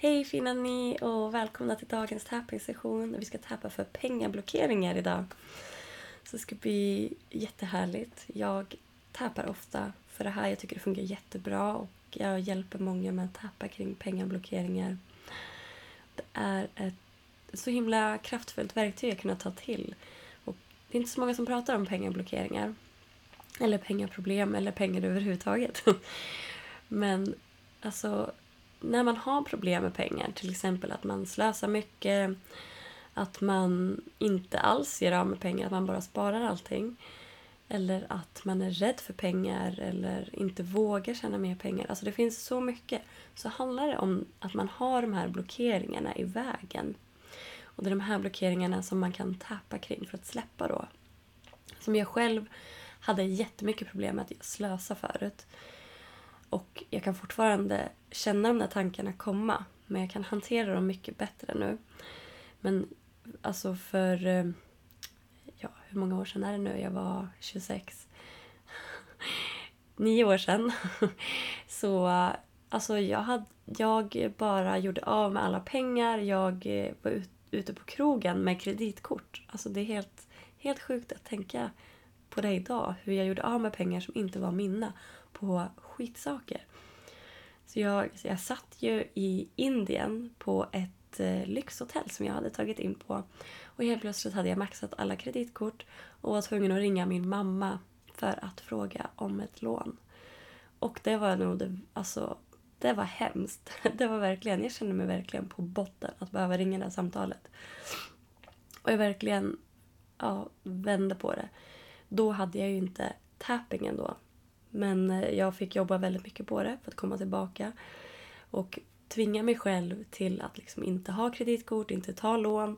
Hej fina ni och välkomna till dagens tapping-session. Vi ska tappa för pengablockeringar idag. Så det ska bli jättehärligt. Jag tappar ofta för det här. Jag tycker det funkar jättebra och jag hjälper många med att tappa kring pengablockeringar. Det är ett så himla kraftfullt verktyg att kunna ta till. Och det är inte så många som pratar om pengablockeringar. Eller pengaproblem eller pengar överhuvudtaget. Men alltså när man har problem med pengar, till exempel att man slösar mycket, att man inte alls ger av med pengar, att man bara sparar allting. Eller att man är rädd för pengar eller inte vågar tjäna mer pengar. Alltså det finns så mycket. Så handlar det om att man har de här blockeringarna i vägen. Och det är de här blockeringarna som man kan tappa kring för att släppa då. Som jag själv hade jättemycket problem med att slösa förut. Och jag kan fortfarande känna de där tankarna komma. Men jag kan hantera dem mycket bättre nu. Men alltså för... Eh, ja, hur många år sedan är det nu? Jag var 26. Nio år sedan. Så alltså jag, hade, jag bara gjorde av med alla pengar. Jag eh, var ut, ute på krogen med kreditkort. Alltså det är helt, helt sjukt att tänka på det idag. Hur jag gjorde av med pengar som inte var mina på skitsaker. Så jag, så jag satt ju i Indien på ett eh, lyxhotell som jag hade tagit in på. Och helt plötsligt hade jag maxat alla kreditkort och var tvungen att ringa min mamma för att fråga om ett lån. Och det var nog det, alltså, det var hemskt. Det var verkligen, jag kände mig verkligen på botten att behöva ringa det här samtalet. Och jag verkligen ja, vände på det. Då hade jag ju inte tappingen då men eh, jag fick jobba väldigt mycket på det för att komma tillbaka. Och tvinga mig själv till att liksom inte ha kreditkort, inte ta lån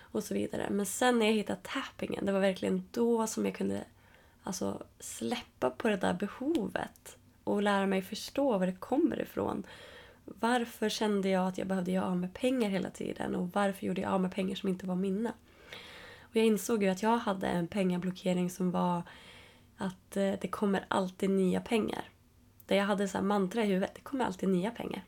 och så vidare. Men sen när jag hittade tappingen, det var verkligen då som jag kunde alltså, släppa på det där behovet och lära mig förstå var det kommer ifrån. Varför kände jag att jag behövde göra av med pengar hela tiden och varför gjorde jag av med pengar som inte var mina? Och jag insåg ju att jag hade en pengablockering som var att eh, det kommer alltid nya pengar. Där jag hade så här mantra i huvudet, det kommer alltid nya pengar.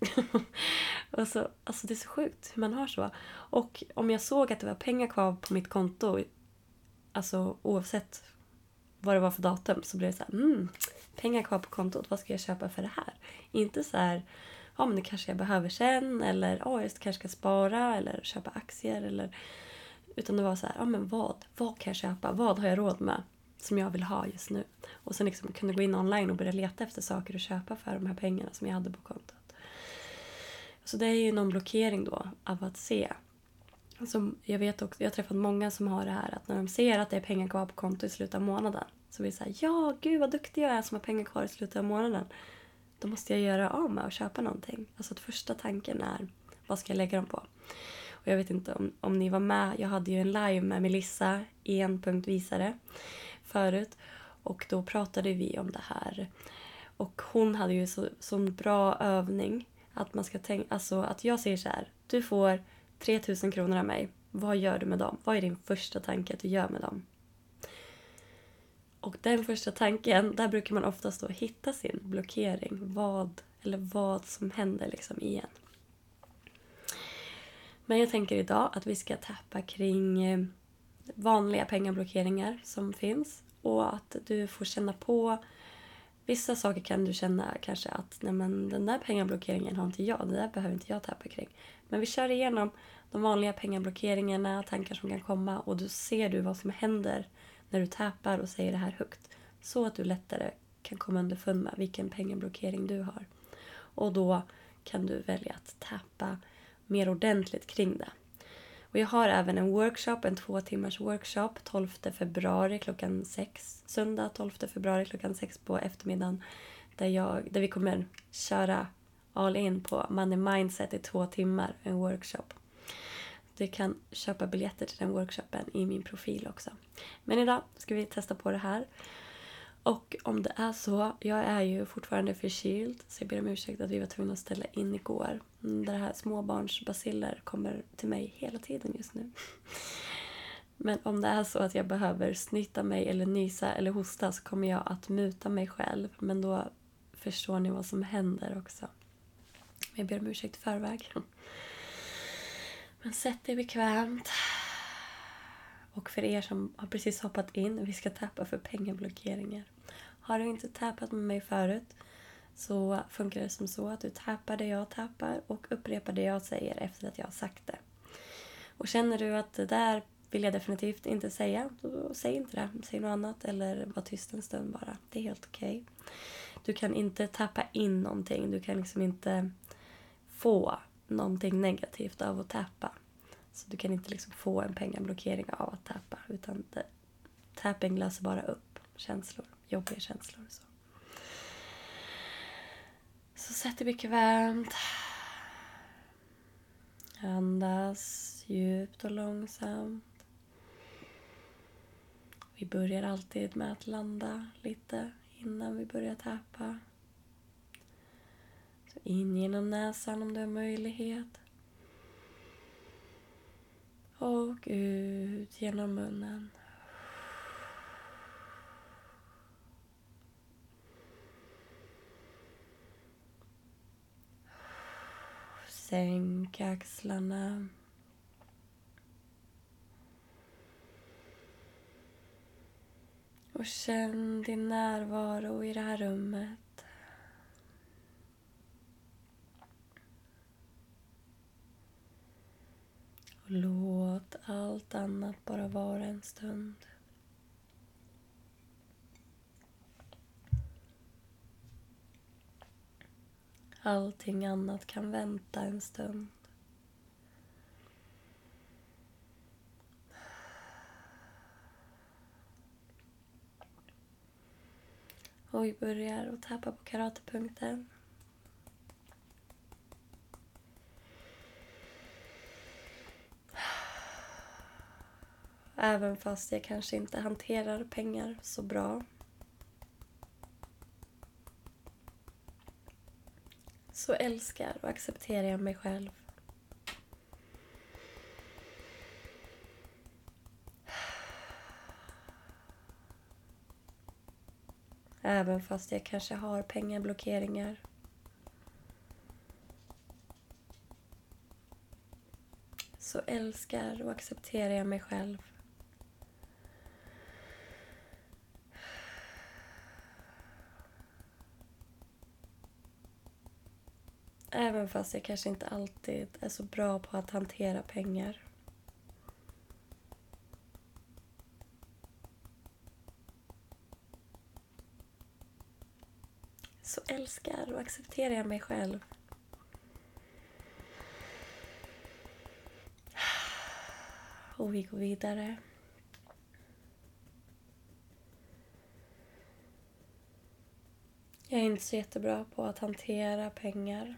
och så, alltså det är så sjukt hur man har så. Och om jag såg att det var pengar kvar på mitt konto, alltså oavsett vad det var för datum, så blev det så här, mm, pengar kvar på kontot, vad ska jag köpa för det här? Inte så här, ja men det kanske jag behöver sen, eller ja, jag kanske ska spara, eller köpa aktier, eller... Utan det var så här, ja men vad? Vad kan jag köpa? Vad har jag råd med? Som jag vill ha just nu. Och sen liksom kunde gå in online och börja leta efter saker att köpa för de här pengarna som jag hade på kontot. Så det är ju någon blockering då av att se. Som jag vet också, jag har träffat många som har det här att när de ser att det är pengar kvar på kontot i slutet av månaden så blir det såhär ja gud vad duktig jag är som har pengar kvar i slutet av månaden. Då måste jag göra av med och köpa någonting. Alltså att första tanken är vad ska jag lägga dem på? Och jag vet inte om, om ni var med, jag hade ju en live med Melissa, en punkt visare förut. Och då pratade vi om det här. Och hon hade ju så, sån bra övning. Att man ska tänka, alltså att jag säger så här. Du får 3000 kronor av mig. Vad gör du med dem? Vad är din första tanke att du gör med dem? Och den första tanken, där brukar man oftast då hitta sin blockering. Vad, eller vad som händer liksom igen. Men jag tänker idag att vi ska tappa kring eh, vanliga pengablockeringar som finns och att du får känna på Vissa saker kan du känna kanske att nej men, den där pengablockeringen har inte jag, den där behöver inte jag tappa kring. Men vi kör igenom de vanliga pengablockeringarna, tankar som kan komma och då ser du vad som händer när du täpar och säger det här högt. Så att du lättare kan komma underfund med vilken pengablockering du har. Och då kan du välja att täpa mer ordentligt kring det. Och jag har även en workshop, en två timmars workshop 12 februari klockan 6. Söndag 12 februari klockan 6 på eftermiddagen. Där, jag, där vi kommer köra all in på money mindset i två timmar, en workshop. Du kan köpa biljetter till den workshopen i min profil också. Men idag ska vi testa på det här. Och om det är så, jag är ju fortfarande förkyld så jag ber om ursäkt att vi var tvungna att ställa in igår. Mm, det här småbarnsbaciller kommer till mig hela tiden just nu. Men om det är så att jag behöver snyta mig eller nysa eller hosta så kommer jag att muta mig själv. Men då förstår ni vad som händer också. Jag ber om ursäkt i förväg. Men sätt dig bekvämt. Och för er som har precis hoppat in, vi ska tappa för pengablockeringar. Har du inte tappat med mig förut så funkar det som så att du tappar det jag tappar och upprepar det jag säger efter att jag har sagt det. Och känner du att det där vill jag definitivt inte säga, då säg inte det. Säg något annat eller var tyst en stund bara. Det är helt okej. Okay. Du kan inte tappa in någonting. Du kan liksom inte få någonting negativt av att tappa. Så du kan inte liksom få en pengablockering av att tappa. Utan det, tapping löser bara upp känslor, jobbiga känslor. Så, så sätt dig bekvämt. Andas djupt och långsamt. Vi börjar alltid med att landa lite innan vi börjar tappa. Så in genom näsan om du har möjlighet. Och ut genom munnen. Sänk axlarna. Och känn din närvaro i det här rummet. Och låt allt annat bara vara en stund. Allting annat kan vänta en stund. Och vi börjar att tappa på karatepunkten. Även fast jag kanske inte hanterar pengar så bra. Så älskar och accepterar jag mig själv. Även fast jag kanske har pengablockeringar. Så älskar och accepterar jag mig själv. Även fast jag kanske inte alltid är så bra på att hantera pengar. så älskar och accepterar jag mig själv. Och vi går vidare. Jag är inte så jättebra på att hantera pengar.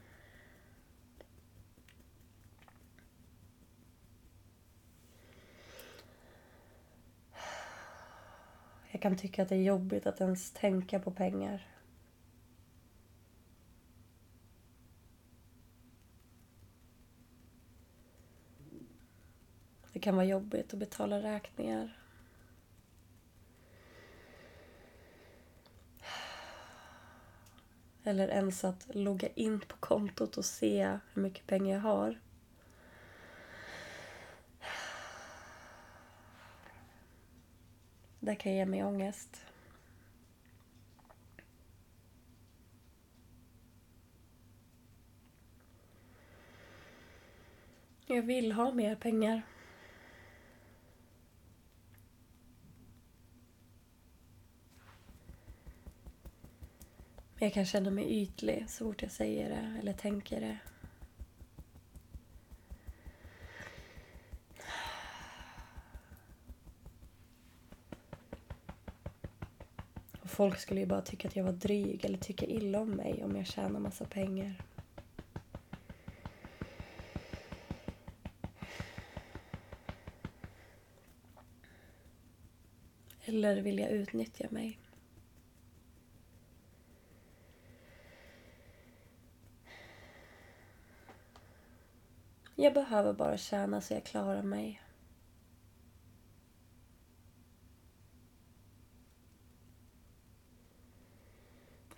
Kan tycka att det är jobbigt att ens tänka på pengar. Det kan vara jobbigt att betala räkningar. Eller ens att logga in på kontot och se hur mycket pengar jag har. Det kan ge mig ångest. Jag vill ha mer pengar. Jag kan känna mig ytlig så fort jag säger det eller tänker det. Och folk skulle ju bara tycka att jag var dryg eller tycka illa om mig om jag tjänar massa pengar. Eller vilja utnyttja mig. Jag behöver bara tjäna så jag klarar mig.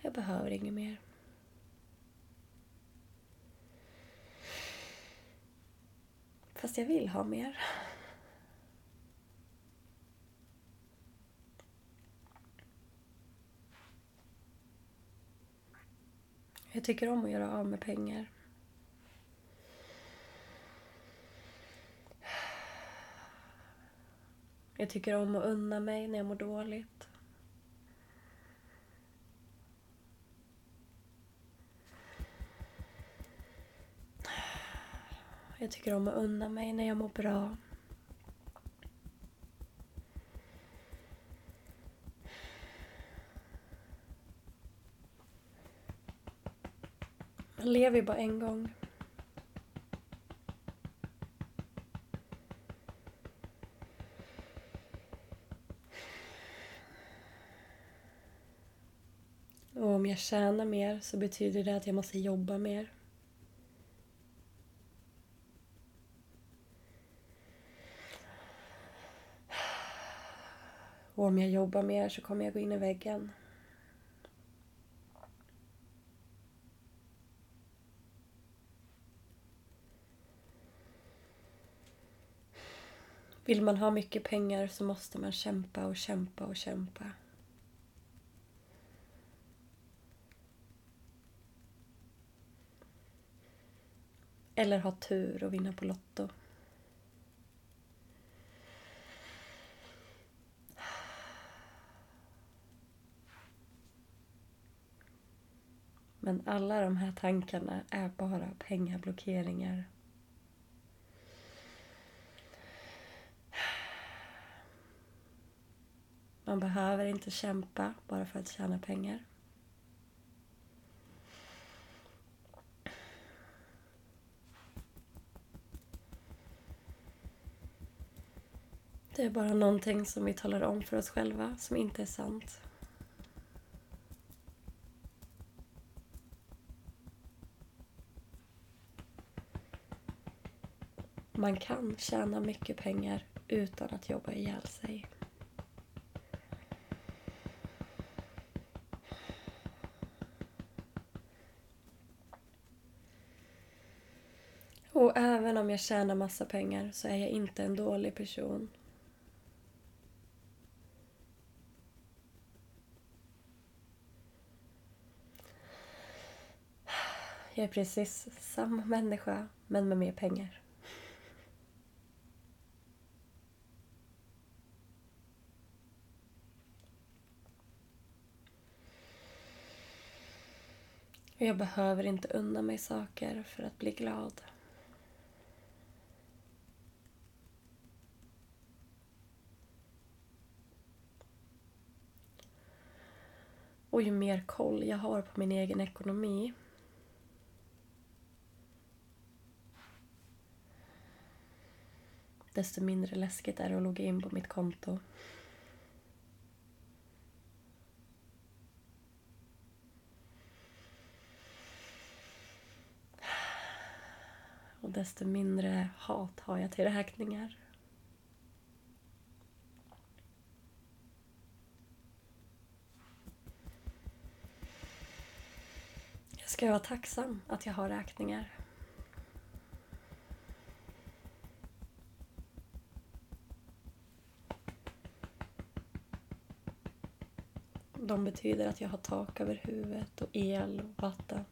Jag behöver inget mer. Fast jag vill ha mer. Jag tycker om att göra av med pengar. Jag tycker om att unna mig när jag mår dåligt. Jag tycker om att unna mig när jag mår bra. Man lever ju bara en gång. Och om jag tjänar mer så betyder det att jag måste jobba mer. Och om jag jobbar mer så kommer jag gå in i väggen. Vill man ha mycket pengar så måste man kämpa och kämpa och kämpa. Eller ha tur och vinna på Lotto. Men alla de här tankarna är bara pengablockeringar. Man behöver inte kämpa bara för att tjäna pengar. Det är bara någonting som vi talar om för oss själva som inte är sant. Man kan tjäna mycket pengar utan att jobba ihjäl sig. Och även om jag tjänar massa pengar så är jag inte en dålig person. Jag är precis samma människa, men med mer pengar. Jag behöver inte unna mig saker för att bli glad. Och ju mer koll jag har på min egen ekonomi desto mindre läskigt är det att logga in på mitt konto. Desto mindre hat har jag till räkningar. Jag ska vara tacksam att jag har räkningar. De betyder att jag har tak över huvudet och el och vatten.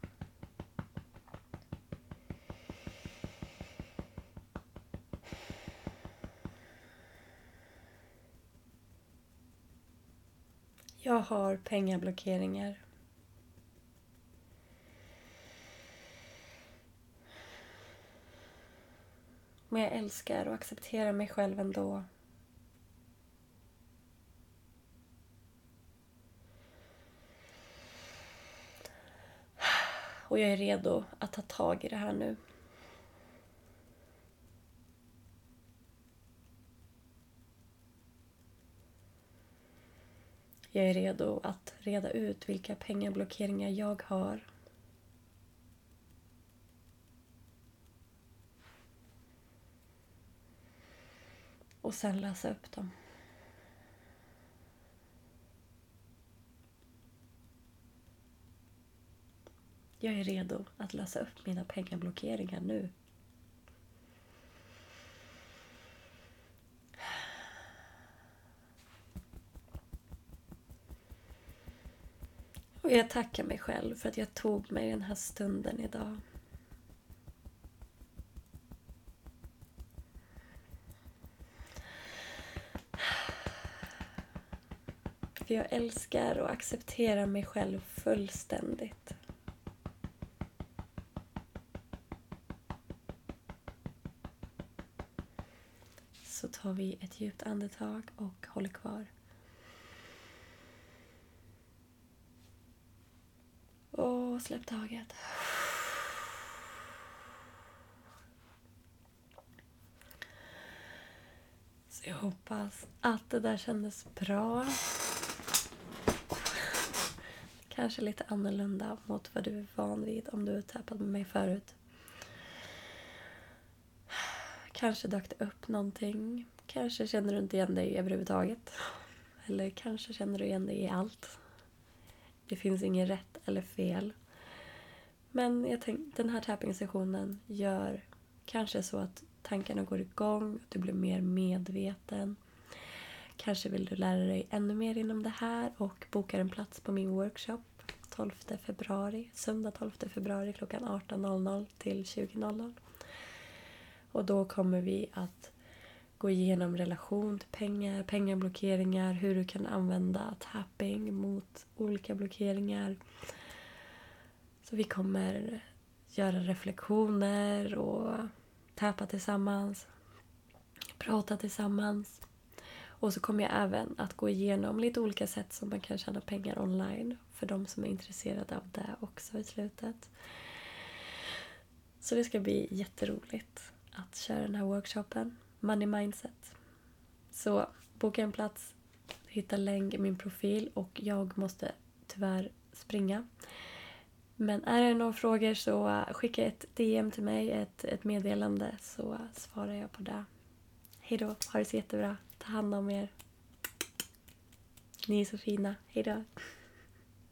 Jag har pengablockeringar. Men jag älskar och accepterar mig själv ändå. Och jag är redo att ta tag i det här nu. Jag är redo att reda ut vilka pengablockeringar jag har. Och sen läsa upp dem. Jag är redo att lösa upp mina pengablockeringar nu. Jag tackar mig själv för att jag tog mig den här stunden idag. För jag älskar och accepterar mig själv fullständigt. Så tar vi ett djupt andetag och håller kvar. Och släpp taget. Så jag hoppas att det där kändes bra. Kanske lite annorlunda mot vad du är van vid om du har tappat med mig förut. Kanske dök det upp någonting. Kanske känner du inte igen dig överhuvudtaget. Eller kanske känner du igen dig i allt. Det finns inget rätt eller fel. Men jag tänk, den här tapping-sessionen gör kanske så att tankarna går igång, att du blir mer medveten. Kanske vill du lära dig ännu mer inom det här och bokar en plats på min workshop 12 februari, söndag 12 februari klockan 18.00 till 20.00. Och då kommer vi att gå igenom relation till pengar, pengablockeringar, hur du kan använda tapping mot olika blockeringar. Så vi kommer göra reflektioner och täpa tillsammans, prata tillsammans. Och så kommer jag även att gå igenom lite olika sätt som man kan tjäna pengar online för de som är intresserade av det också i slutet. Så det ska bli jätteroligt att köra den här workshopen. Money Mindset. Så boka en plats, hitta länk i min profil och jag måste tyvärr springa. Men är det några frågor så äh, skicka ett DM till mig, ett, ett meddelande så svarar jag på det. Hejdå, ha det så jättebra. Ta hand om er. Ni är så fina. Hejdå.